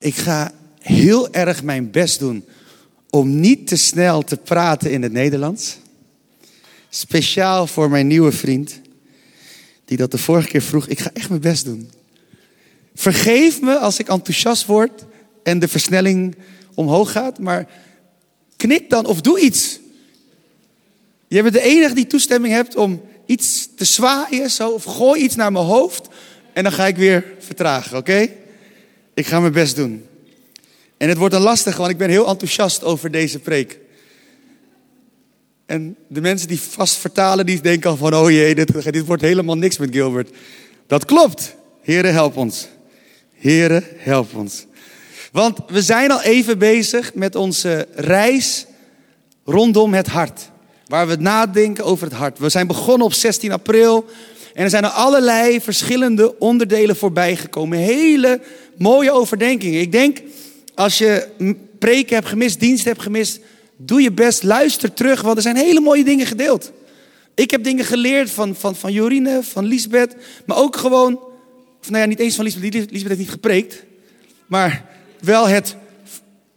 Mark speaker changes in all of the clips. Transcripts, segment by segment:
Speaker 1: Ik ga heel erg mijn best doen om niet te snel te praten in het Nederlands. Speciaal voor mijn nieuwe vriend, die dat de vorige keer vroeg. Ik ga echt mijn best doen. Vergeef me als ik enthousiast word en de versnelling omhoog gaat, maar knik dan of doe iets. Je bent de enige die toestemming hebt om iets te zwaaien, zo, of gooi iets naar mijn hoofd en dan ga ik weer vertragen, oké? Ik ga mijn best doen. En het wordt een lastig, want ik ben heel enthousiast over deze preek. En de mensen die vast vertalen, die denken al van, oh jee, dit, dit wordt helemaal niks met Gilbert. Dat klopt. Heren, help ons. Heren, help ons. Want we zijn al even bezig met onze reis rondom het hart. Waar we nadenken over het hart. We zijn begonnen op 16 april. En er zijn er allerlei verschillende onderdelen voorbij gekomen. Hele mooie overdenkingen. Ik denk, als je preken hebt gemist, dienst hebt gemist, doe je best, luister terug, want er zijn hele mooie dingen gedeeld. Ik heb dingen geleerd van, van, van Jorine, van Lisbeth, maar ook gewoon, of nou ja, niet eens van Lisbeth, Lisbeth heeft niet gepreekt, maar wel het,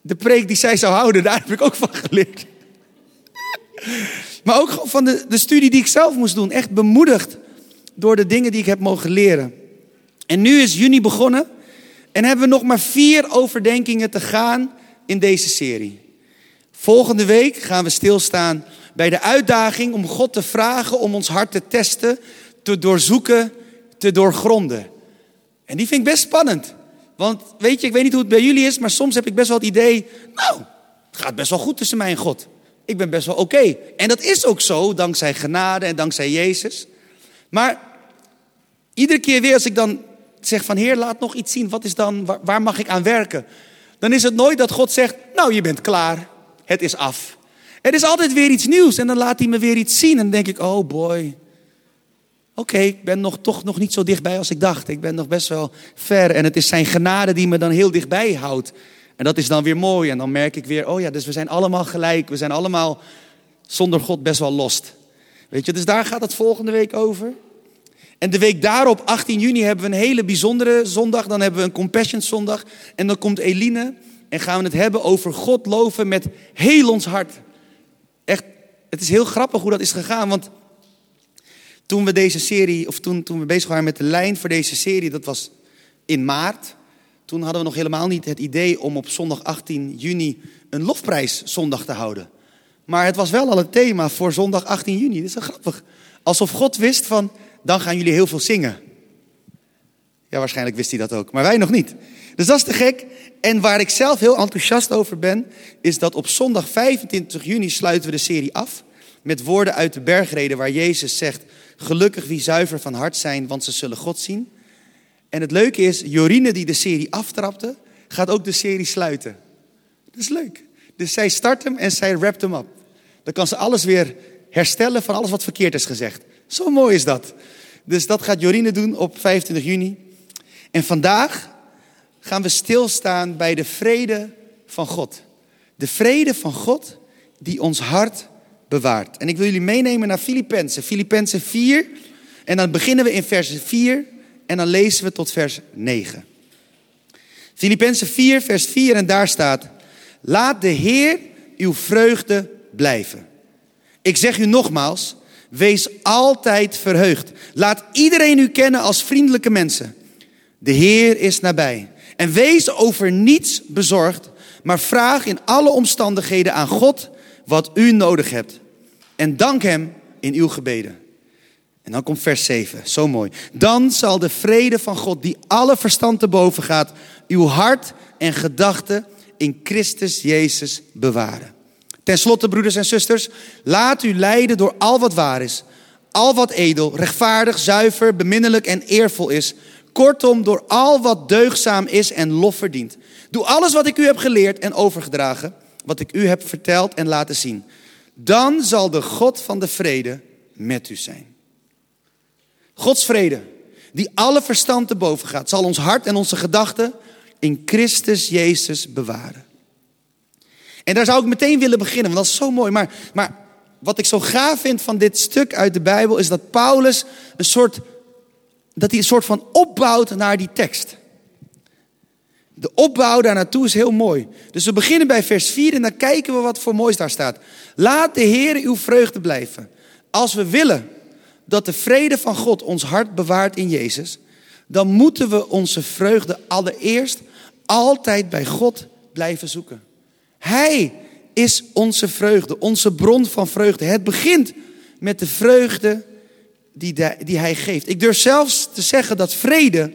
Speaker 1: de preek die zij zou houden, daar heb ik ook van geleerd. Maar ook van de, de studie die ik zelf moest doen, echt bemoedigd door de dingen die ik heb mogen leren. En nu is juni begonnen en hebben we nog maar vier overdenkingen te gaan in deze serie. Volgende week gaan we stilstaan bij de uitdaging om God te vragen om ons hart te testen, te doorzoeken, te doorgronden. En die vind ik best spannend. Want weet je, ik weet niet hoe het bij jullie is, maar soms heb ik best wel het idee, nou, het gaat best wel goed tussen mij en God. Ik ben best wel oké. En dat is ook zo, dankzij genade en dankzij Jezus. Maar iedere keer weer als ik dan zeg van Heer, laat nog iets zien, wat is dan, waar mag ik aan werken? Dan is het nooit dat God zegt, nou je bent klaar, het is af. Er is altijd weer iets nieuws en dan laat hij me weer iets zien en dan denk ik, oh boy. Oké, ik ben nog, toch nog niet zo dichtbij als ik dacht. Ik ben nog best wel ver en het is zijn genade die me dan heel dichtbij houdt. En dat is dan weer mooi en dan merk ik weer, oh ja, dus we zijn allemaal gelijk. We zijn allemaal zonder God best wel lost. Weet je, dus daar gaat het volgende week over. En de week daarop, 18 juni, hebben we een hele bijzondere zondag. Dan hebben we een Compassion zondag. En dan komt Eline en gaan we het hebben over God loven met heel ons hart. Echt, het is heel grappig hoe dat is gegaan. Want toen we deze serie, of toen, toen we bezig waren met de lijn voor deze serie, dat was in maart. Toen hadden we nog helemaal niet het idee om op zondag 18 juni een lofprijszondag te houden. Maar het was wel al het thema voor zondag 18 juni. Dat is wel grappig. Alsof God wist van, dan gaan jullie heel veel zingen. Ja, waarschijnlijk wist hij dat ook, maar wij nog niet. Dus dat is te gek. En waar ik zelf heel enthousiast over ben, is dat op zondag 25 juni sluiten we de serie af. Met woorden uit de bergreden waar Jezus zegt, gelukkig wie zuiver van hart zijn, want ze zullen God zien. En het leuke is, Jorine die de serie aftrapte, gaat ook de serie sluiten. Dat is leuk. Dus zij start hem en zij wrapt hem op. Dan kan ze alles weer herstellen van alles wat verkeerd is gezegd. Zo mooi is dat. Dus dat gaat Jorine doen op 25 juni. En vandaag gaan we stilstaan bij de vrede van God. De vrede van God die ons hart bewaart. En ik wil jullie meenemen naar Filippenzen. Filippenzen 4. En dan beginnen we in vers 4 en dan lezen we tot vers 9. Filippenzen 4, vers 4 en daar staat: Laat de Heer uw vreugde blijven. Ik zeg u nogmaals, wees altijd verheugd. Laat iedereen u kennen als vriendelijke mensen. De Heer is nabij. En wees over niets bezorgd, maar vraag in alle omstandigheden aan God wat u nodig hebt. En dank Hem in uw gebeden. En dan komt vers 7, zo mooi. Dan zal de vrede van God, die alle verstand te boven gaat, uw hart en gedachten in Christus Jezus bewaren. Ten slotte, broeders en zusters, laat u leiden door al wat waar is, al wat edel, rechtvaardig, zuiver, beminnelijk en eervol is. Kortom, door al wat deugzaam is en lof verdient. Doe alles wat ik u heb geleerd en overgedragen, wat ik u heb verteld en laten zien. Dan zal de God van de vrede met u zijn. Gods vrede, die alle verstand te boven gaat, zal ons hart en onze gedachten in Christus Jezus bewaren. En daar zou ik meteen willen beginnen, want dat is zo mooi. Maar, maar wat ik zo gaaf vind van dit stuk uit de Bijbel is dat Paulus een soort, dat hij een soort van opbouwt naar die tekst. De opbouw daar naartoe is heel mooi. Dus we beginnen bij vers 4 en dan kijken we wat voor moois daar staat. Laat de Heer uw vreugde blijven. Als we willen dat de vrede van God ons hart bewaart in Jezus, dan moeten we onze vreugde allereerst altijd bij God blijven zoeken. Hij is onze vreugde, onze bron van vreugde. Het begint met de vreugde die, die Hij geeft. Ik durf zelfs te zeggen dat vrede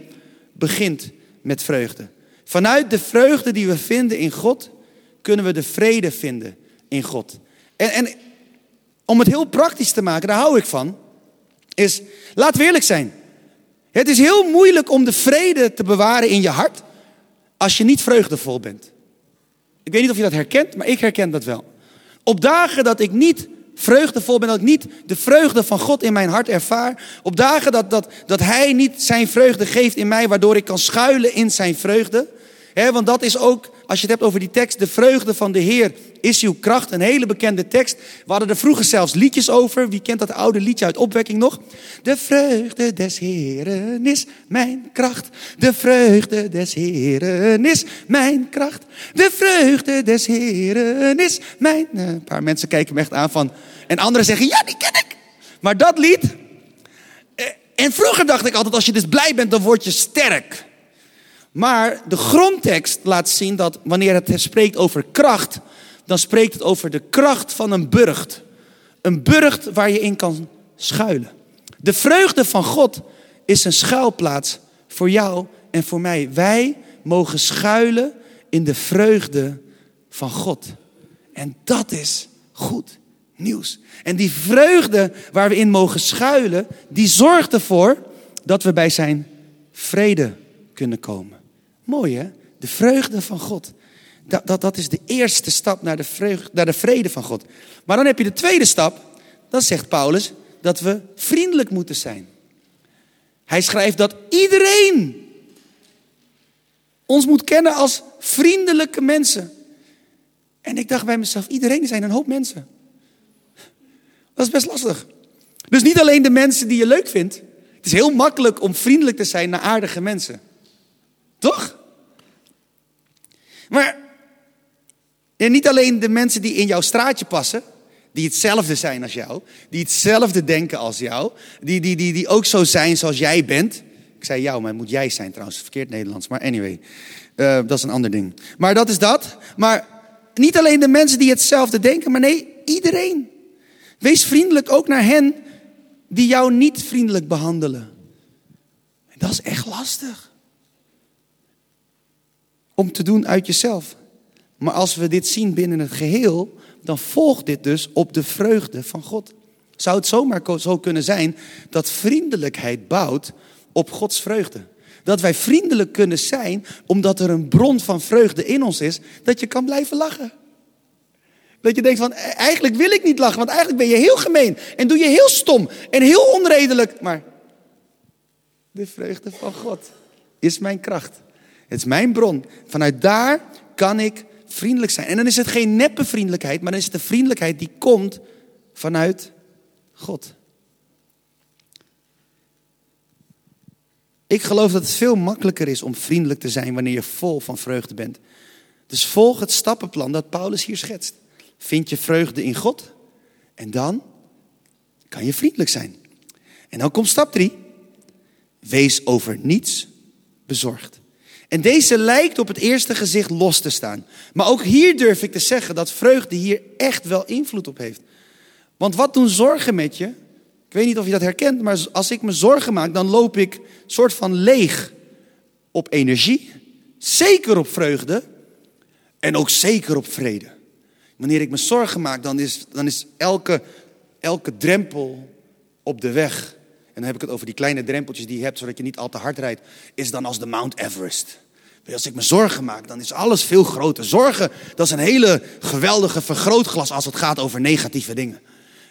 Speaker 1: begint met vreugde. Vanuit de vreugde die we vinden in God, kunnen we de vrede vinden in God. En, en om het heel praktisch te maken, daar hou ik van, is, laat we eerlijk zijn. Het is heel moeilijk om de vrede te bewaren in je hart als je niet vreugdevol bent. Ik weet niet of je dat herkent, maar ik herken dat wel. Op dagen dat ik niet vreugdevol ben, dat ik niet de vreugde van God in mijn hart ervaar. Op dagen dat, dat, dat Hij niet zijn vreugde geeft in mij, waardoor ik kan schuilen in zijn vreugde want dat is ook, als je het hebt over die tekst, de vreugde van de Heer is uw kracht. Een hele bekende tekst. We hadden er vroeger zelfs liedjes over. Wie kent dat oude liedje uit opwekking nog? De vreugde des Heeren is mijn kracht. De vreugde des Heeren is mijn kracht. De vreugde des Heeren is mijn... Eh, een paar mensen kijken me echt aan van... En anderen zeggen, ja, die ken ik. Maar dat lied... Eh, en vroeger dacht ik altijd, als je dus blij bent, dan word je sterk. Maar de grondtekst laat zien dat wanneer het spreekt over kracht, dan spreekt het over de kracht van een burcht. Een burcht waar je in kan schuilen. De vreugde van God is een schuilplaats voor jou en voor mij. Wij mogen schuilen in de vreugde van God. En dat is goed nieuws. En die vreugde waar we in mogen schuilen, die zorgt ervoor dat we bij zijn vrede kunnen komen. Mooi hè? De vreugde van God. Dat, dat, dat is de eerste stap naar de, vreugde, naar de vrede van God. Maar dan heb je de tweede stap. Dan zegt Paulus dat we vriendelijk moeten zijn. Hij schrijft dat iedereen ons moet kennen als vriendelijke mensen. En ik dacht bij mezelf, iedereen zijn een hoop mensen. Dat is best lastig. Dus niet alleen de mensen die je leuk vindt. Het is heel makkelijk om vriendelijk te zijn naar aardige mensen. Toch? Maar niet alleen de mensen die in jouw straatje passen, die hetzelfde zijn als jou, die hetzelfde denken als jou, die, die, die, die ook zo zijn zoals jij bent. Ik zei jou, maar moet jij zijn trouwens, verkeerd Nederlands, maar anyway, uh, dat is een ander ding. Maar dat is dat. Maar niet alleen de mensen die hetzelfde denken, maar nee, iedereen. Wees vriendelijk ook naar hen die jou niet vriendelijk behandelen. En dat is echt lastig om te doen uit jezelf. Maar als we dit zien binnen het geheel, dan volgt dit dus op de vreugde van God. Zou het zomaar zo kunnen zijn dat vriendelijkheid bouwt op Gods vreugde? Dat wij vriendelijk kunnen zijn omdat er een bron van vreugde in ons is, dat je kan blijven lachen. Dat je denkt van, e-, eigenlijk wil ik niet lachen, want eigenlijk ben je heel gemeen en doe je heel stom en heel onredelijk. Maar de vreugde van God is mijn kracht. Het is mijn bron. Vanuit daar kan ik vriendelijk zijn. En dan is het geen neppe vriendelijkheid, maar dan is het de vriendelijkheid die komt vanuit God. Ik geloof dat het veel makkelijker is om vriendelijk te zijn wanneer je vol van vreugde bent. Dus volg het stappenplan dat Paulus hier schetst. Vind je vreugde in God en dan kan je vriendelijk zijn. En dan komt stap 3. Wees over niets bezorgd. En deze lijkt op het eerste gezicht los te staan. Maar ook hier durf ik te zeggen dat vreugde hier echt wel invloed op heeft. Want wat doen zorgen met je? Ik weet niet of je dat herkent, maar als ik me zorgen maak, dan loop ik soort van leeg op energie, zeker op vreugde en ook zeker op vrede. Wanneer ik me zorgen maak, dan is, dan is elke, elke drempel op de weg dan heb ik het over die kleine drempeltjes die je hebt, zodat je niet al te hard rijdt, is dan als de Mount Everest. Als ik me zorgen maak, dan is alles veel groter. Zorgen, dat is een hele geweldige vergrootglas als het gaat over negatieve dingen.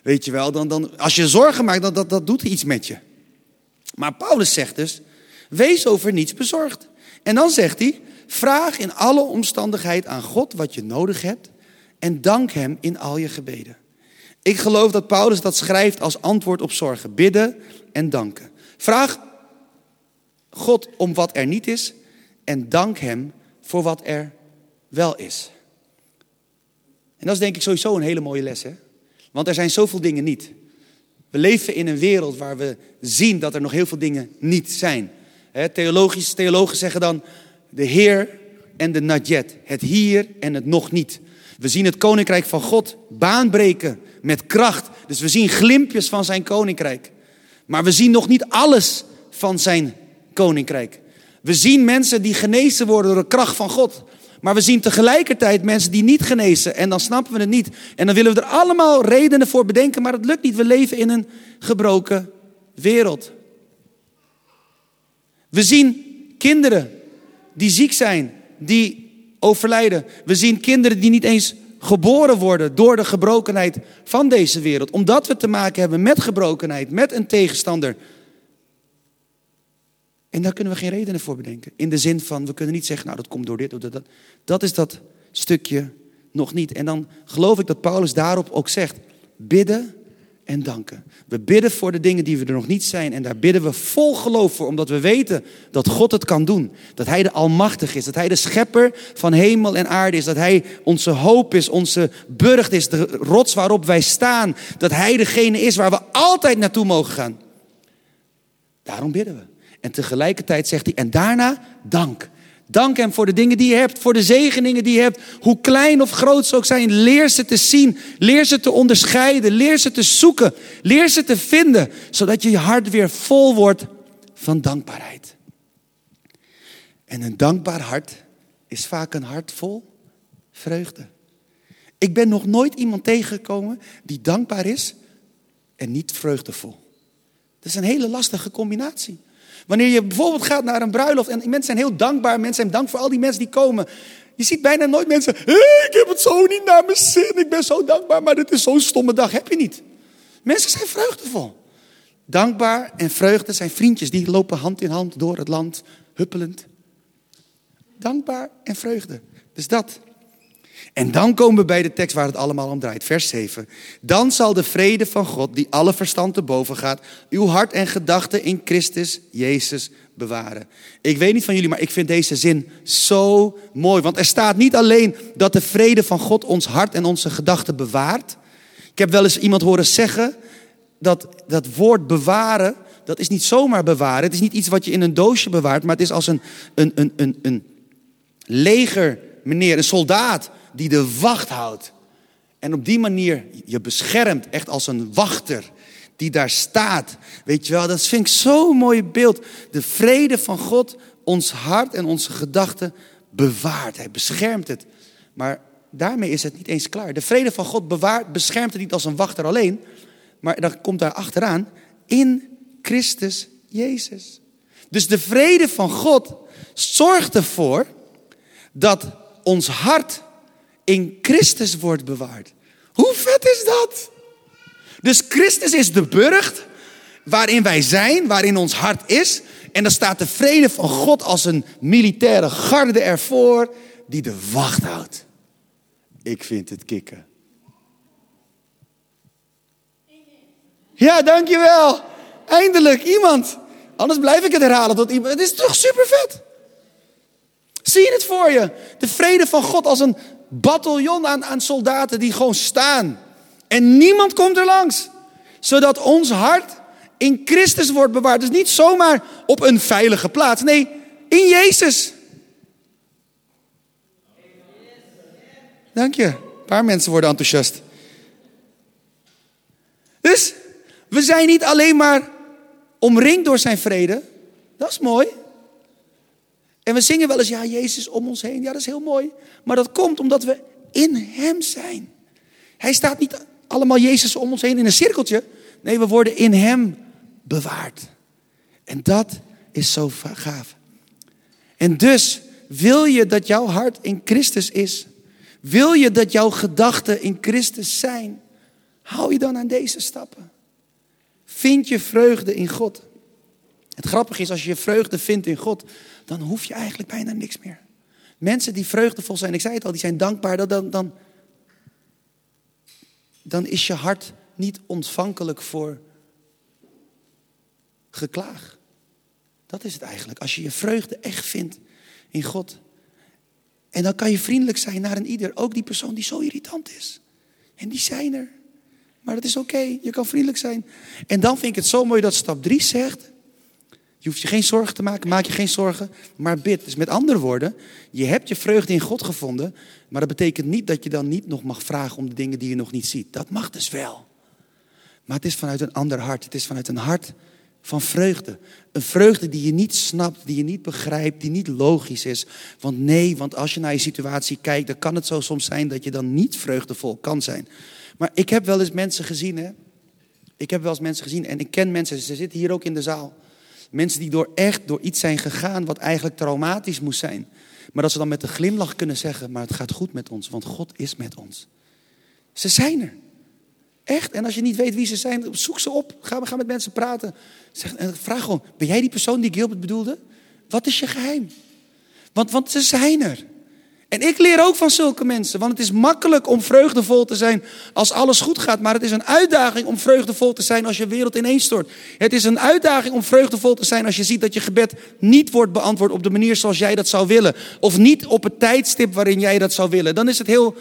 Speaker 1: Weet je wel, dan, dan, als je zorgen maakt, dan, dat, dat doet iets met je. Maar Paulus zegt dus, wees over niets bezorgd. En dan zegt hij, vraag in alle omstandigheid aan God wat je nodig hebt en dank Hem in al je gebeden. Ik geloof dat Paulus dat schrijft als antwoord op zorgen. Bidden en danken. Vraag God om wat er niet is en dank Hem voor wat er wel is. En dat is denk ik sowieso een hele mooie les, hè? Want er zijn zoveel dingen niet. We leven in een wereld waar we zien dat er nog heel veel dingen niet zijn. Theologisch, theologen zeggen dan de Heer en de Nadjet. Het hier en het nog niet. We zien het koninkrijk van God baanbreken met kracht. Dus we zien glimpjes van zijn koninkrijk. Maar we zien nog niet alles van zijn koninkrijk. We zien mensen die genezen worden door de kracht van God. Maar we zien tegelijkertijd mensen die niet genezen. En dan snappen we het niet. En dan willen we er allemaal redenen voor bedenken. Maar het lukt niet. We leven in een gebroken wereld. We zien kinderen die ziek zijn, die overlijden. We zien kinderen die niet eens geboren worden door de gebrokenheid van deze wereld. Omdat we te maken hebben met gebrokenheid, met een tegenstander. En daar kunnen we geen redenen voor bedenken. In de zin van, we kunnen niet zeggen, nou dat komt door dit of dat. Dat is dat stukje nog niet. En dan geloof ik dat Paulus daarop ook zegt, bidden en danken. We bidden voor de dingen die we er nog niet zijn. En daar bidden we vol geloof voor, omdat we weten dat God het kan doen. Dat Hij de Almachtig is. Dat Hij de schepper van hemel en aarde is. Dat Hij onze hoop is, onze burcht is, de rots waarop wij staan. Dat Hij degene is waar we altijd naartoe mogen gaan. Daarom bidden we. En tegelijkertijd zegt hij, en daarna dank. Dank Hem voor de dingen die je hebt, voor de zegeningen die je hebt. Hoe klein of groot ze ook zijn, leer ze te zien. Leer ze te onderscheiden. Leer ze te zoeken. Leer ze te vinden, zodat je hart weer vol wordt van dankbaarheid. En een dankbaar hart is vaak een hart vol vreugde. Ik ben nog nooit iemand tegengekomen die dankbaar is en niet vreugdevol. Dat is een hele lastige combinatie. Wanneer je bijvoorbeeld gaat naar een bruiloft en mensen zijn heel dankbaar, mensen zijn dank voor al die mensen die komen. Je ziet bijna nooit mensen, ik heb het zo niet naar mijn zin, ik ben zo dankbaar, maar dit is zo'n stomme dag. Heb je niet. Mensen zijn vreugdevol. Dankbaar en vreugde zijn vriendjes die lopen hand in hand door het land, huppelend. Dankbaar en vreugde. Dus dat. En dan komen we bij de tekst waar het allemaal om draait, vers 7. Dan zal de vrede van God, die alle verstand te boven gaat, uw hart en gedachten in Christus Jezus bewaren. Ik weet niet van jullie, maar ik vind deze zin zo mooi. Want er staat niet alleen dat de vrede van God ons hart en onze gedachten bewaart. Ik heb wel eens iemand horen zeggen dat dat woord bewaren, dat is niet zomaar bewaren. Het is niet iets wat je in een doosje bewaart, maar het is als een, een, een, een, een leger meneer, een soldaat die de wacht houdt. En op die manier je beschermt, echt als een wachter die daar staat. Weet je wel, dat vind ik zo'n mooi beeld. De vrede van God ons hart en onze gedachten bewaart. Hij beschermt het. Maar daarmee is het niet eens klaar. De vrede van God bewaart, beschermt het niet als een wachter alleen. Maar dan komt daar achteraan in Christus Jezus. Dus de vrede van God zorgt ervoor dat ons hart in Christus wordt bewaard. Hoe vet is dat? Dus Christus is de burcht waarin wij zijn, waarin ons hart is. En dan staat de vrede van God als een militaire garde ervoor die de wacht houdt. Ik vind het kicken. Ja, dankjewel. Eindelijk iemand. Anders blijf ik het herhalen tot iemand. Het is toch super vet. Zie je het voor je? De vrede van God als een bataljon aan, aan soldaten die gewoon staan. En niemand komt er langs. Zodat ons hart in Christus wordt bewaard. Dus niet zomaar op een veilige plaats. Nee, in Jezus. Dank je. Een paar mensen worden enthousiast. Dus we zijn niet alleen maar omringd door zijn vrede. Dat is mooi. En we zingen wel eens, ja, Jezus om ons heen. Ja, dat is heel mooi. Maar dat komt omdat we in Hem zijn. Hij staat niet allemaal Jezus om ons heen in een cirkeltje. Nee, we worden in Hem bewaard. En dat is zo gaaf. En dus wil je dat jouw hart in Christus is. Wil je dat jouw gedachten in Christus zijn. Hou je dan aan deze stappen. Vind je vreugde in God. Het grappige is, als je vreugde vindt in God, dan hoef je eigenlijk bijna niks meer. Mensen die vreugdevol zijn, ik zei het al, die zijn dankbaar, dan, dan, dan is je hart niet ontvankelijk voor geklaag. Dat is het eigenlijk. Als je je vreugde echt vindt in God. En dan kan je vriendelijk zijn naar een ieder. Ook die persoon die zo irritant is. En die zijn er. Maar dat is oké. Je kan vriendelijk zijn. En dan vind ik het zo mooi dat stap 3 zegt. Je hoeft je geen zorgen te maken, maak je geen zorgen, maar bid. Dus met andere woorden, je hebt je vreugde in God gevonden, maar dat betekent niet dat je dan niet nog mag vragen om de dingen die je nog niet ziet. Dat mag dus wel. Maar het is vanuit een ander hart. Het is vanuit een hart van vreugde. Een vreugde die je niet snapt, die je niet begrijpt, die niet logisch is. Want nee, want als je naar je situatie kijkt, dan kan het zo soms zijn dat je dan niet vreugdevol kan zijn. Maar ik heb wel eens mensen gezien, hè. Ik heb wel eens mensen gezien en ik ken mensen, ze zitten hier ook in de zaal. Mensen die door echt door iets zijn gegaan wat eigenlijk traumatisch moest zijn. Maar dat ze dan met een glimlach kunnen zeggen, maar het gaat goed met ons, want God is met ons. Ze zijn er. Echt. En als je niet weet wie ze zijn, zoek ze op. Ga, ga met mensen praten. Zeg, vraag gewoon, ben jij die persoon die Gilbert bedoelde? Wat is je geheim? Want, want ze zijn er. En ik leer ook van zulke mensen, want het is makkelijk om vreugdevol te zijn als alles goed gaat, maar het is een uitdaging om vreugdevol te zijn als je wereld ineens Het is een uitdaging om vreugdevol te zijn als je ziet dat je gebed niet wordt beantwoord op de manier zoals jij dat zou willen, of niet op het tijdstip waarin jij dat zou willen. Dan is het heel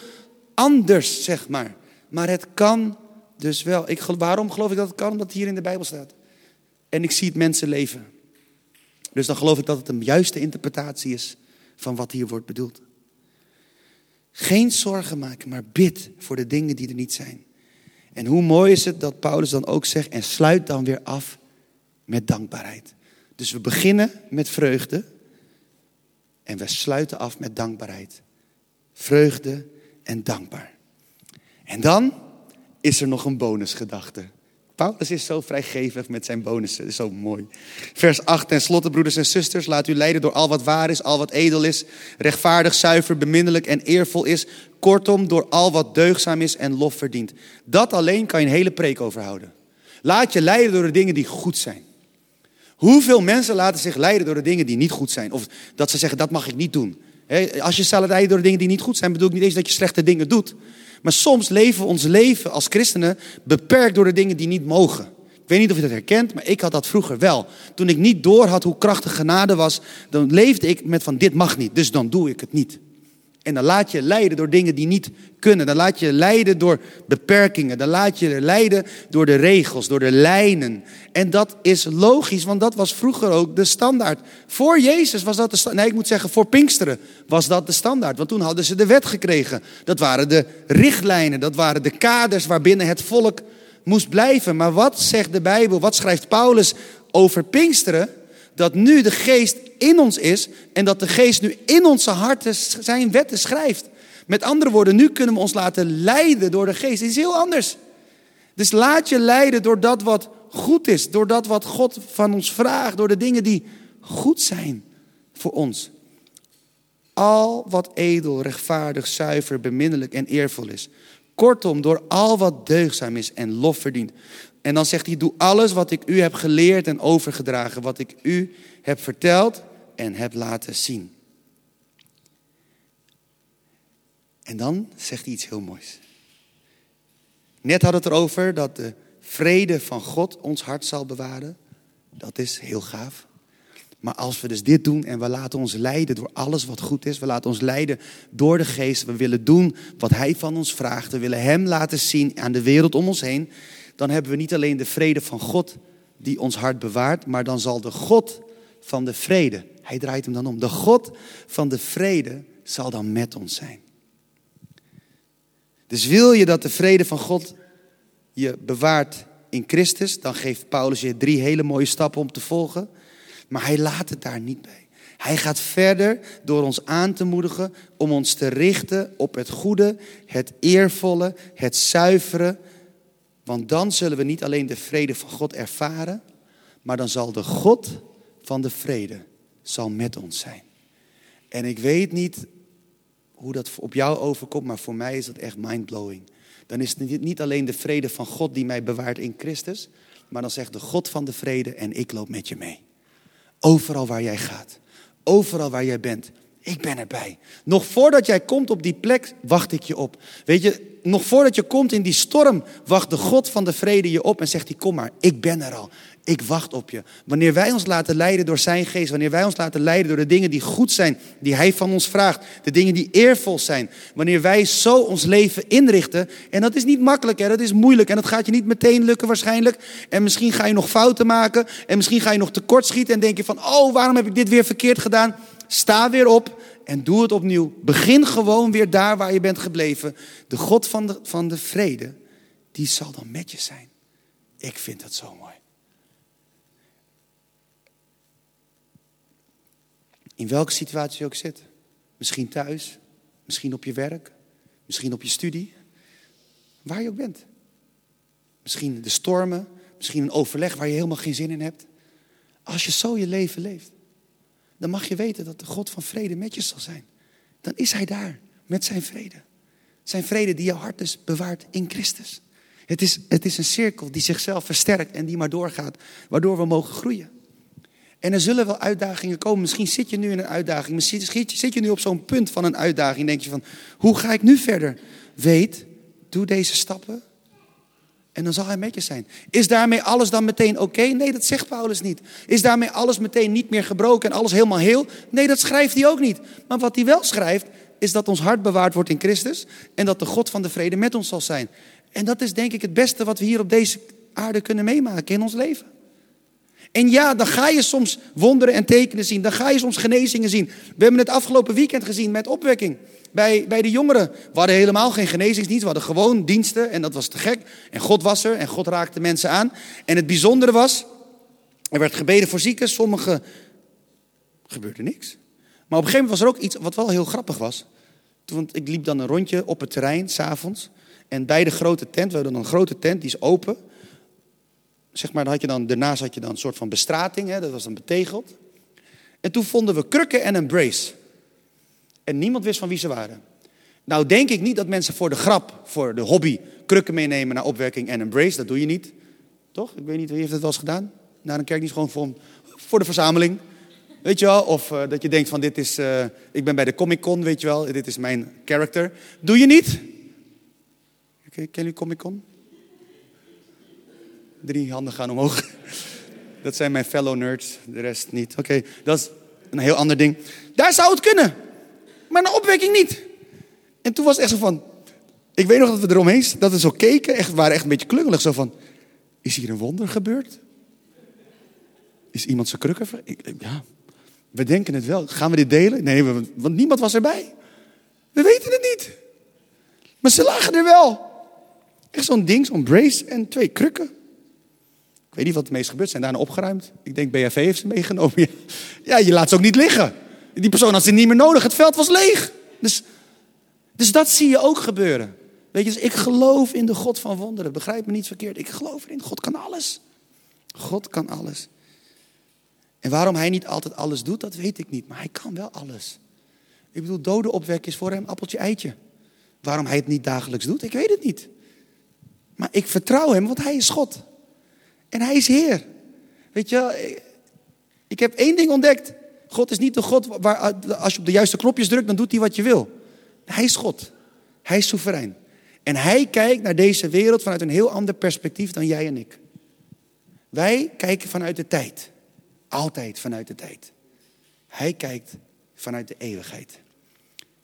Speaker 1: anders, zeg maar. Maar het kan dus wel. Ik, waarom geloof ik dat het kan? Omdat het hier in de Bijbel staat. En ik zie het mensen leven. Dus dan geloof ik dat het een juiste interpretatie is van wat hier wordt bedoeld. Geen zorgen maken, maar bid voor de dingen die er niet zijn. En hoe mooi is het dat Paulus dan ook zegt, en sluit dan weer af met dankbaarheid. Dus we beginnen met vreugde en we sluiten af met dankbaarheid. Vreugde en dankbaar. En dan is er nog een bonusgedachte. Paulus is zo vrijgevig met zijn bonussen. Dat is zo mooi. Vers 8. Ten slotte, broeders en zusters, laat u leiden door al wat waar is, al wat edel is, rechtvaardig, zuiver, beminnelijk en eervol is. Kortom, door al wat deugzaam is en lof verdient. Dat alleen kan je een hele preek overhouden. Laat je leiden door de dingen die goed zijn. Hoeveel mensen laten zich leiden door de dingen die niet goed zijn? Of dat ze zeggen, dat mag ik niet doen. Als je stelt leiden door de dingen die niet goed zijn, bedoel ik niet eens dat je slechte dingen doet. Maar soms leven we ons leven als christenen beperkt door de dingen die niet mogen. Ik weet niet of je dat herkent, maar ik had dat vroeger wel. Toen ik niet door had hoe krachtig genade was, dan leefde ik met van dit mag niet, dus dan doe ik het niet. En dan laat je leiden door dingen die niet kunnen. Dan laat je leiden door beperkingen. Dan laat je leiden door de regels, door de lijnen. En dat is logisch, want dat was vroeger ook de standaard. Voor Jezus was dat de standaard. Nee, ik moet zeggen, voor Pinksteren was dat de standaard. Want toen hadden ze de wet gekregen. Dat waren de richtlijnen, dat waren de kaders waarbinnen het volk moest blijven. Maar wat zegt de Bijbel, wat schrijft Paulus over Pinksteren? Dat nu de geest in ons is en dat de geest nu in onze harten zijn wetten schrijft. Met andere woorden, nu kunnen we ons laten leiden door de geest. Het is heel anders. Dus laat je leiden door dat wat goed is, door dat wat God van ons vraagt, door de dingen die goed zijn voor ons. Al wat edel, rechtvaardig, zuiver, beminnelijk en eervol is. Kortom, door al wat deugzaam is en lof verdient. En dan zegt hij, doe alles wat ik u heb geleerd en overgedragen, wat ik u heb verteld en heb laten zien. En dan zegt hij iets heel moois. Net had het erover dat de vrede van God ons hart zal bewaren. Dat is heel gaaf. Maar als we dus dit doen en we laten ons leiden door alles wat goed is, we laten ons leiden door de geest, we willen doen wat Hij van ons vraagt, we willen Hem laten zien aan de wereld om ons heen, dan hebben we niet alleen de vrede van God die ons hart bewaart, maar dan zal de God van de vrede, hij draait hem dan om, de God van de vrede zal dan met ons zijn. Dus wil je dat de vrede van God je bewaart in Christus, dan geeft Paulus je drie hele mooie stappen om te volgen. Maar hij laat het daar niet bij. Hij gaat verder door ons aan te moedigen om ons te richten op het goede, het eervolle, het zuivere. Want dan zullen we niet alleen de vrede van God ervaren, maar dan zal de God van de vrede zal met ons zijn. En ik weet niet hoe dat op jou overkomt, maar voor mij is dat echt mindblowing. Dan is het niet alleen de vrede van God die mij bewaart in Christus, maar dan zegt de God van de vrede en ik loop met je mee. Overal waar jij gaat, overal waar jij bent, Ik ben erbij. Nog voordat jij komt op die plek, wacht ik je op. Weet je, nog voordat je komt in die storm, wacht de God van de vrede je op en zegt hij, kom maar, ik ben er al. Ik wacht op je. Wanneer wij ons laten leiden door zijn geest, wanneer wij ons laten leiden door de dingen die goed zijn, die hij van ons vraagt, de dingen die eervol zijn, wanneer wij zo ons leven inrichten, en dat is niet makkelijk, hè, dat is moeilijk en dat gaat je niet meteen lukken waarschijnlijk, en misschien ga je nog fouten maken, en misschien ga je nog tekortschieten en denk je van, oh, waarom heb ik dit weer verkeerd gedaan? Sta weer op en doe het opnieuw. Begin gewoon weer daar waar je bent gebleven. De God van de, van de vrede, die zal dan met je zijn. Ik vind dat zo mooi. In welke situatie je ook zit. Misschien thuis, misschien op je werk, misschien op je studie. Waar je ook bent. Misschien de stormen, misschien een overleg waar je helemaal geen zin in hebt. Als je zo je leven leeft, dan mag je weten dat de God van vrede met je zal zijn. Dan is Hij daar met zijn vrede. Zijn vrede die jouw hart dus bewaart in Christus. Het is, het is een cirkel die zichzelf versterkt en die maar doorgaat, waardoor we mogen groeien. En er zullen wel uitdagingen komen. Misschien zit je nu in een uitdaging. Misschien zit je nu op zo'n punt van een uitdaging. Denk je van, hoe ga ik nu verder? Weet, doe deze stappen. En dan zal hij met je zijn. Is daarmee alles dan meteen oké? Nee, dat zegt Paulus niet. Is daarmee alles meteen niet meer gebroken en alles helemaal heel? Nee, dat schrijft hij ook niet. Maar wat hij wel schrijft, is dat ons hart bewaard wordt in Christus. En dat de God van de vrede met ons zal zijn. En dat is denk ik het beste wat we hier op deze aarde kunnen meemaken in ons leven. En ja, dan ga je soms wonderen en tekenen zien. Dan ga je soms genezingen zien. We hebben het afgelopen weekend gezien met opwekking bij, bij de jongeren. We hadden helemaal geen genezingsdienst. We hadden gewoon diensten en dat was te gek. En God was er en God raakte mensen aan. En het bijzondere was, er werd gebeden voor zieken. Sommige gebeurde niks. Maar op een gegeven moment was er ook iets wat wel heel grappig was. Toen, ik liep dan een rondje op het terrein, s'avonds. En bij de grote tent, we hadden een grote tent, die is open zeg maar, dan had je dan, daarnaast had je dan een soort van bestrating, hè, dat was dan betegeld. En toen vonden we krukken en een brace. En niemand wist van wie ze waren. Nou denk ik niet dat mensen voor de grap, voor de hobby, krukken meenemen naar opwerking en een brace. Dat doe je niet. Toch? Ik weet niet, wie heeft dat wel eens gedaan? Naar een niet gewoon voor, de verzameling. Weet je wel? Of uh, dat je denkt van dit is, uh, ik ben bij de Comic Con, weet je wel. Dit is mijn character. Doe je niet? Ken jullie Comic Con? Drie handen gaan omhoog. Dat zijn mijn fellow nerds, de rest niet. Oké, dat is een heel ander ding. Daar zou het kunnen, maar een opwekking niet. En toen was het echt zo van, ik weet nog dat we eromheen, dat we zo keken, echt, waren echt een beetje klungelig. Zo van, is hier een wonder gebeurd? Is iemand zijn krukken? Ja, we denken het wel. Gaan we dit delen? Nee, want niemand was erbij. We weten het niet. Maar ze lagen er wel. Echt zo'n ding, zo'n brace en twee krukken weet niet wat het meest gebeurt. Zijn daarna opgeruimd. Ik denk BHV heeft ze meegenomen. Ja, je laat ze ook niet liggen. Die persoon had ze niet meer nodig. Het veld was leeg. Dus, dus dat zie je ook gebeuren. Weet je, dus ik geloof in de God van wonderen. Begrijp me niet verkeerd. Ik geloof erin. God kan alles. God kan alles. En waarom hij niet altijd alles doet, dat weet ik niet. Maar hij kan wel alles. Ik bedoel, doden opwekken is voor hem appeltje eitje. Waarom hij het niet dagelijks doet, ik weet het niet. Maar ik vertrouw hem, want hij is God. En hij is Heer. Weet je, ik heb één ding ontdekt. God is niet de God waar als je op de juiste knopjes drukt, dan doet hij wat je wil. Hij is God. Hij is soeverein. En hij kijkt naar deze wereld vanuit een heel ander perspectief dan jij en ik. Wij kijken vanuit de tijd. Altijd vanuit de tijd. Hij kijkt vanuit de eeuwigheid.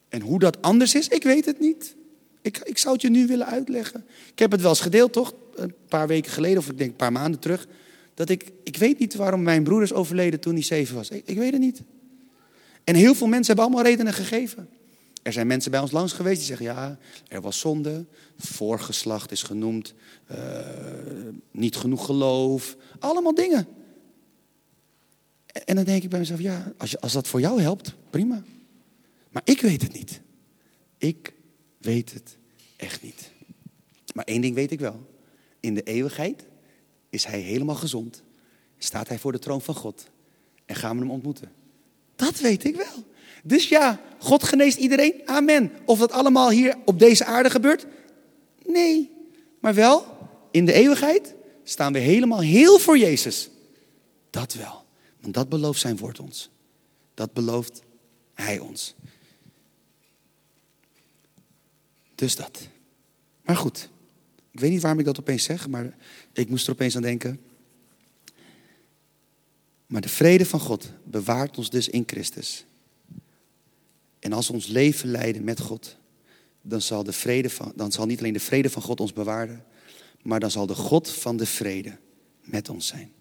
Speaker 1: En hoe dat anders is, ik weet het niet. Ik, ik zou het je nu willen uitleggen. Ik heb het wel eens gedeeld, toch? Een paar weken geleden, of ik denk een paar maanden terug. Dat ik, ik weet niet waarom mijn broer is overleden toen hij zeven was. Ik, weet het niet. En heel veel mensen hebben allemaal redenen gegeven. Er zijn mensen bij ons langs geweest die zeggen: ja, er was zonde, voorgeslacht is genoemd, uh, niet genoeg geloof, allemaal dingen. En dan denk ik bij mezelf: ja, als, als dat voor jou helpt, prima. Maar ik weet het niet. Ik weet het echt niet. Maar één ding weet ik wel. In de eeuwigheid is hij helemaal gezond. Staat hij voor de troon van God. En gaan we hem ontmoeten. Dat weet ik wel. Dus ja, God geneest iedereen. Amen. Of dat allemaal hier op deze aarde gebeurt? Nee. Maar wel, in de eeuwigheid staan we helemaal heel voor Jezus. Dat wel. Want dat belooft zijn woord ons. Dat belooft Hij ons. Dus dat. Maar goed, ik weet niet waarom ik dat opeens zeg, maar ik moest er opeens aan denken. Maar de vrede van God bewaart ons dus in Christus. En als we ons leven leiden met God, dan zal, de vrede van, dan zal niet alleen de vrede van God ons bewaren, maar dan zal de God van de vrede met ons zijn.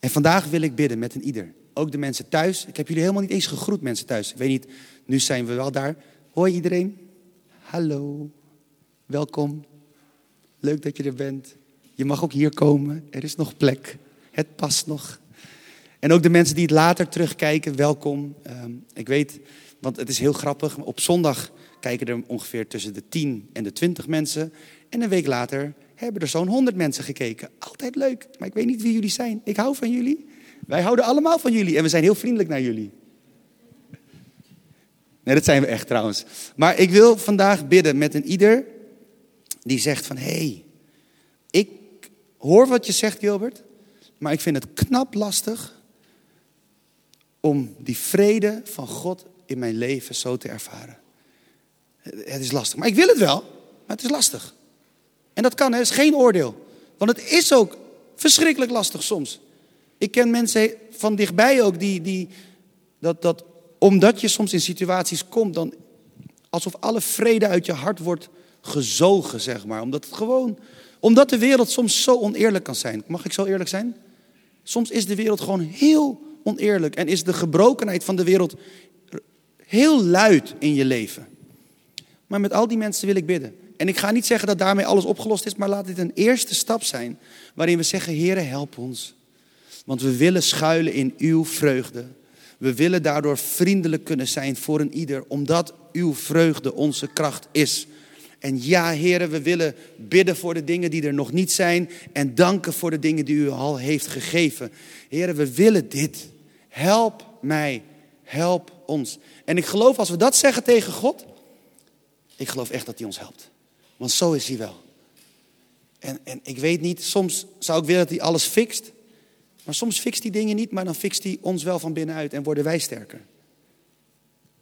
Speaker 1: En vandaag wil ik bidden met een ieder. Ook de mensen thuis. Ik heb jullie helemaal niet eens gegroet, mensen thuis. Ik weet niet, nu zijn we wel daar. Hoi iedereen. Hallo. Welkom. Leuk dat je er bent. Je mag ook hier komen. Er is nog plek. Het past nog. En ook de mensen die het later terugkijken, welkom. Ehm, ik weet, want het is heel grappig. Op zondag kijken er ongeveer tussen de 10 en de 20 mensen. En een week later hebben er zo'n 100 mensen gekeken. Altijd leuk, maar ik weet niet wie jullie zijn. Ik hou van jullie. Wij houden allemaal van jullie en we zijn heel vriendelijk naar jullie. Nee, dat zijn we echt trouwens. Maar ik wil vandaag bidden met een ieder die zegt van... hé, hey, ik hoor wat je zegt Gilbert, maar ik vind het knap lastig om die vrede van God in mijn leven zo te ervaren. Het is lastig, maar ik wil het wel, maar het is lastig. En dat kan, het is geen oordeel. Want het is ook verschrikkelijk lastig soms. Ik ken mensen van dichtbij ook die, die dat, dat omdat je soms in situaties komt, dan alsof alle vrede uit je hart wordt gezogen, zeg maar. Omdat het gewoon, omdat de wereld soms zo oneerlijk kan zijn. Mag ik zo eerlijk zijn? Soms is de wereld gewoon heel oneerlijk en is de gebrokenheid van de wereld heel luid in je leven. Maar met al die mensen wil ik bidden. En ik ga niet zeggen dat daarmee alles opgelost is, maar laat dit een eerste stap zijn waarin we zeggen, Heere, help ons. Want we willen schuilen in uw vreugde. We willen daardoor vriendelijk kunnen zijn voor een ieder, omdat uw vreugde onze kracht is. En ja, heren, we willen bidden voor de dingen die er nog niet zijn en danken voor de dingen die u al heeft gegeven. Heren, we willen dit. Help mij, help ons. En ik geloof als we dat zeggen tegen God, ik geloof echt dat hij ons helpt. Want zo is hij wel. En, en ik weet niet, soms zou ik willen dat hij alles fixt. Maar soms fixt hij dingen niet, maar dan fixt hij ons wel van binnenuit en worden wij sterker.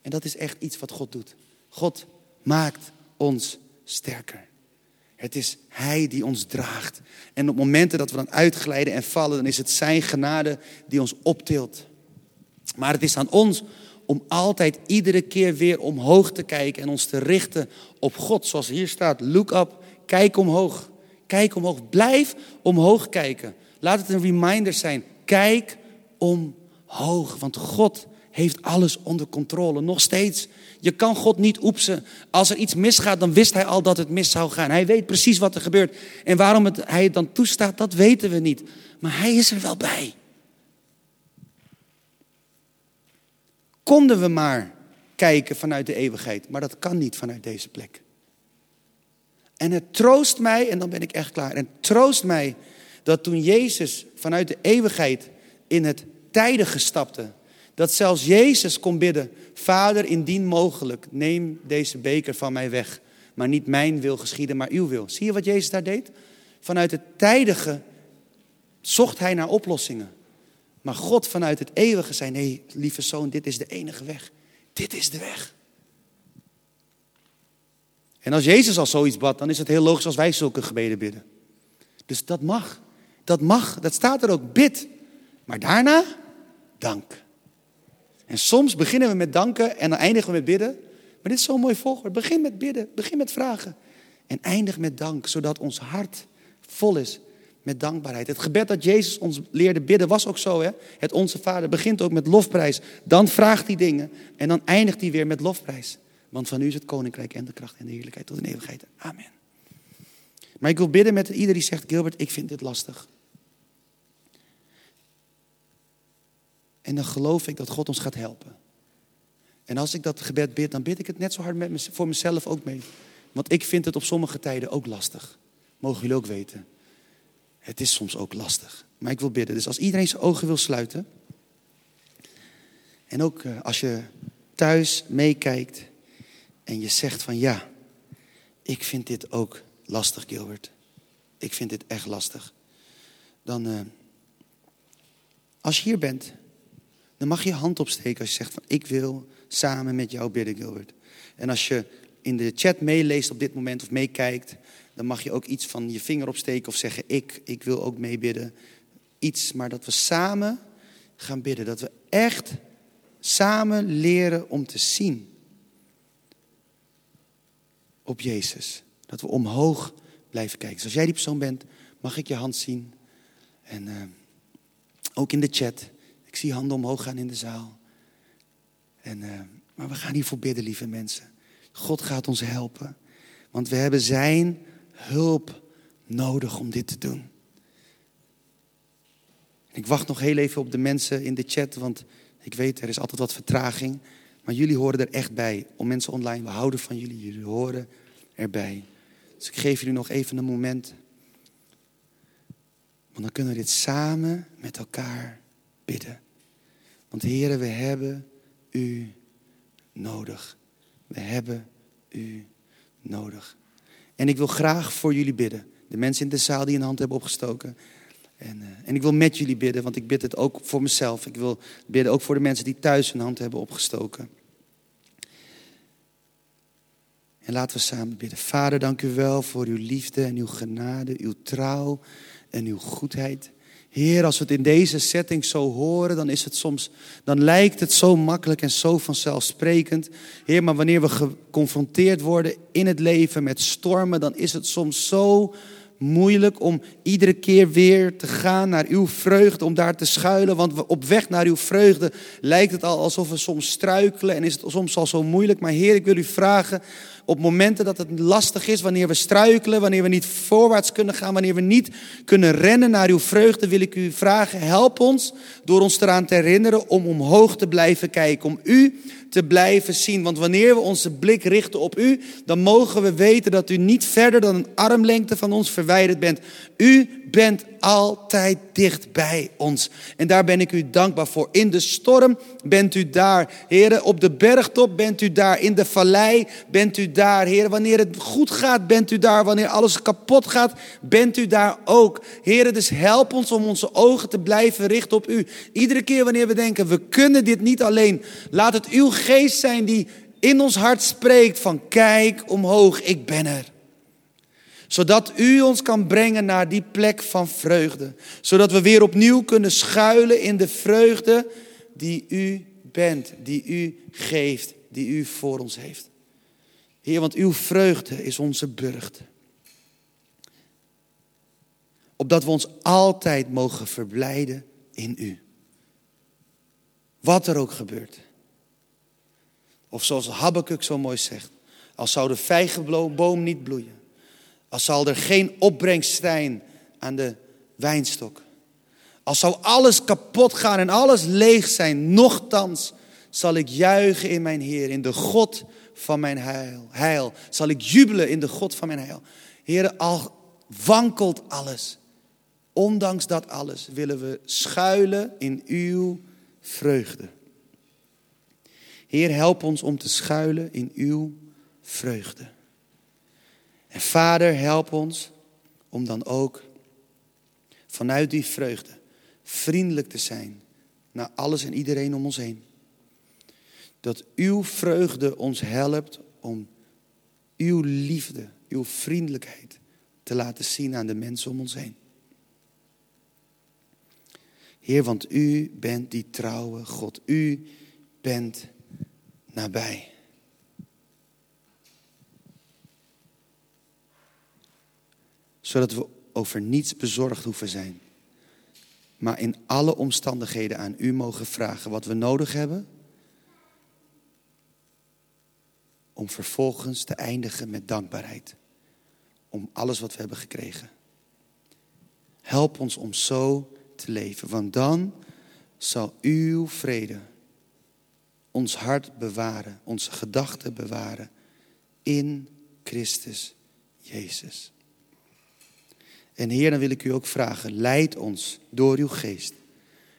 Speaker 1: En dat is echt iets wat God doet. God maakt ons sterker. Het is Hij die ons draagt. En op momenten dat we dan uitglijden en vallen, dan is het Zijn genade die ons optilt. Maar het is aan ons om altijd iedere keer weer omhoog te kijken en ons te richten op God. Zoals hier staat, look up, kijk omhoog. Kijk omhoog, blijf omhoog kijken. Laat het een reminder zijn, kijk omhoog, want God heeft alles onder controle, nog steeds. Je kan God niet oepsen. Als er iets misgaat, dan wist hij al dat het mis zou gaan. Hij weet precies wat er gebeurt. En waarom het, hij het dan toestaat, dat weten we niet. Maar hij is er wel bij. Konden we maar kijken vanuit de eeuwigheid, maar dat kan niet vanuit deze plek. En het troost mij, en dan ben ik echt klaar. En troost mij dat toen Jezus vanuit de eeuwigheid in het tijdige stapte, dat zelfs Jezus kon bidden: Vader, indien mogelijk, neem deze beker van mij weg. Maar niet mijn wil geschieden, maar uw wil. Zie je wat Jezus daar deed? Vanuit het tijdige zocht hij naar oplossingen. Maar God vanuit het eeuwige zei: Nee, lieve zoon, dit is de enige weg. Dit is de weg. En als Jezus al zoiets bad, dan is het heel logisch als wij zulke gebeden bidden. Dus dat mag. Dat mag. Dat staat er ook. Bid. Maar daarna, dank. En soms beginnen we met danken en dan eindigen we met bidden. Maar dit is zo'n mooi volgorde. Begin met bidden, begin met vragen. En eindig met dank, zodat ons hart vol is met dankbaarheid. Het gebed dat Jezus ons leerde bidden was ook zo. Hè? Het Onze Vader begint ook met lofprijs. Dan vraagt hij dingen en dan eindigt hij weer met lofprijs. Want van u is het koninkrijk en de kracht en de heerlijkheid tot in eeuwigheid. Amen. Maar ik wil bidden met ieder die zegt, Gilbert, ik vind dit lastig. En dan geloof ik dat God ons gaat helpen. En als ik dat gebed bid, dan bid ik het net zo hard met voor mezelf ook mee. Want ik vind het op sommige tijden ook lastig. Mogen jullie ook weten. Het is soms ook lastig. Maar ik wil bidden. Dus als iedereen zijn ogen wil sluiten. En ook eh, als je thuis meekijkt. En je zegt van ja, ik vind dit ook lastig, Gilbert. Ik vind dit echt lastig. Dan, uh, als je hier bent, dan mag je je hand opsteken als je zegt van ik wil samen met jou bidden, Gilbert. En als je in de chat meeleest op dit moment of meekijkt, dan mag je ook iets van je vinger opsteken of zeggen ik, ik wil ook meebidden. Iets, maar dat we samen gaan bidden. Dat we echt samen leren om te zien op Jezus. Dat we omhoog blijven kijken. Dus als jij die persoon bent, mag ik je hand zien. En uh, ook in de chat. Ik zie handen omhoog gaan in de zaal. En, uh, maar we gaan hiervoor bidden, lieve mensen. God gaat ons helpen. Want we hebben Zijn hulp nodig om dit te doen. Ik wacht nog heel even op de mensen in de chat, want ik weet er is altijd wat vertraging. Maar jullie horen er echt bij. Om mensen online, we houden van jullie, jullie horen erbij. Dus ik geef jullie nog even een moment. Want dan kunnen we dit samen met elkaar bidden. Want heren, we hebben u nodig. We hebben u nodig. En ik wil graag voor jullie bidden. De mensen in de zaal die een hand hebben opgestoken. En, uh, en ik wil met jullie bidden, want ik bid het ook voor mezelf. Ik wil bidden ook voor de mensen die thuis een hand hebben opgestoken. En laten we samen bidden. Vader, dank u wel voor uw liefde en uw genade, uw trouw en uw goedheid. Heer, als we het in deze setting zo horen, dan is het soms, dan lijkt het zo makkelijk en zo vanzelfsprekend. Heer, maar wanneer we geconfronteerd worden in het leven met stormen, dan is het soms zo moeilijk om iedere keer weer te gaan naar uw vreugde, om daar te schuilen. Want op weg naar uw vreugde lijkt het al alsof we soms struikelen en is het soms al zo moeilijk. Maar Heer, ik wil u vragen op momenten dat het lastig is, wanneer we struikelen, wanneer we niet voorwaarts kunnen gaan, wanneer we niet kunnen rennen naar uw vreugde, wil ik u vragen, help ons door ons eraan te herinneren om omhoog te blijven kijken, om u te blijven zien. Want wanneer we onze blik richten op u, dan mogen we weten dat u niet verder dan een armlengte van ons verwijderd bent. U bent altijd dicht bij ons. En daar ben ik u dankbaar voor. In de storm bent u daar. Heren, op de bergtop bent u daar. In de vallei bent u daar. Heren, wanneer het goed gaat, bent u daar. Wanneer alles kapot gaat, bent u daar ook. Heren, dus help ons om onze ogen te blijven richten op u. Iedere keer wanneer we denken, we kunnen dit niet alleen. Laat het uw geest zijn die in ons hart spreekt van kijk omhoog, ik ben er zodat u ons kan brengen naar die plek van vreugde. Zodat we weer opnieuw kunnen schuilen in de vreugde die u bent, die u geeft, die u voor ons heeft. Heer, want uw vreugde is onze burcht. Opdat we ons altijd mogen verblijden in u. Wat er ook gebeurt. Of zoals Habakkuk zo mooi zegt. Als zou de vijgenboom niet bloeien als zal er geen opbrengst zijn aan de wijnstok. Als zou alles kapot gaan en alles leeg zijn, nochtans zal ik juichen in mijn Heer, in de God van mijn heil. heil. Zal ik jubelen in de God van mijn heil. Heer, al wankelt alles, ondanks dat alles, willen we schuilen in uw vreugde. Heer, help ons om te schuilen in uw vreugde. En Vader, help ons om dan ook vanuit die vreugde vriendelijk te zijn naar alles en iedereen om ons heen. Dat uw vreugde ons helpt om uw liefde, uw vriendelijkheid te laten zien aan de mensen om ons heen. Heer, want u bent die trouwe God. U bent nabij. Zodat we over niets bezorgd hoeven zijn. Maar in alle omstandigheden aan u mogen vragen wat we nodig hebben. Om vervolgens te eindigen met dankbaarheid. Om alles wat we hebben gekregen. Help ons om zo te leven, want dan zal uw vrede ons hart bewaren, onze gedachten bewaren in Christus Jezus. En Heer, dan wil ik u ook vragen, leid ons door uw geest.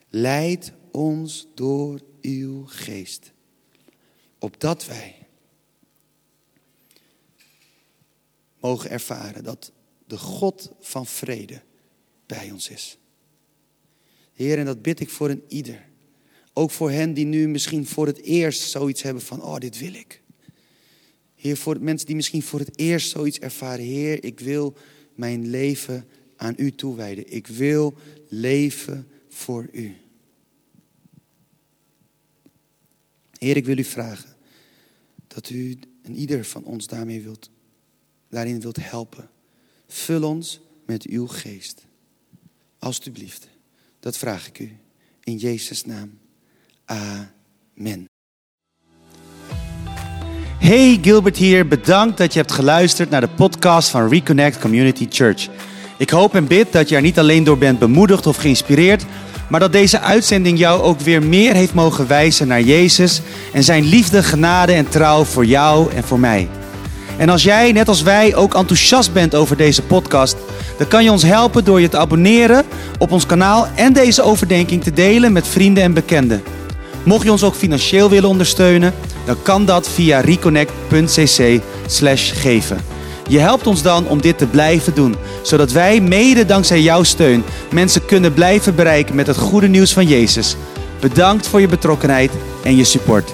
Speaker 1: Leid ons door uw geest. Opdat wij mogen ervaren dat de God van vrede bij ons is. Heer, en dat bid ik voor een ieder. Ook voor hen die nu misschien voor het eerst zoiets hebben van, oh, dit wil ik. Heer, voor mensen die misschien voor het eerst zoiets ervaren. Heer, ik wil mijn leven aan u toewijden. Ik wil leven voor u. Heer, ik wil u vragen dat u en ieder van ons daarmee wilt, daarin wilt helpen. Vul ons met uw geest. Alsjeblieft. Dat vraag ik u. In Jezus' naam. Amen. Hey, Gilbert hier. Bedankt dat je hebt geluisterd naar de podcast van Reconnect Community Church. Ik hoop en bid dat je er niet alleen door bent bemoedigd of geïnspireerd, maar dat deze uitzending jou ook weer meer heeft mogen wijzen naar Jezus en zijn liefde, genade en trouw voor jou en voor mij. En als jij, net als wij, ook enthousiast bent over deze podcast, dan kan je ons helpen door je te abonneren op ons kanaal en deze overdenking te delen met vrienden en bekenden. Mocht je ons ook financieel willen ondersteunen, dan kan dat via reconnect.cc/geven. Je helpt ons dan om dit te blijven doen, zodat wij mede dankzij jouw steun mensen kunnen blijven bereiken met het goede nieuws van Jezus. Bedankt voor je betrokkenheid en je support.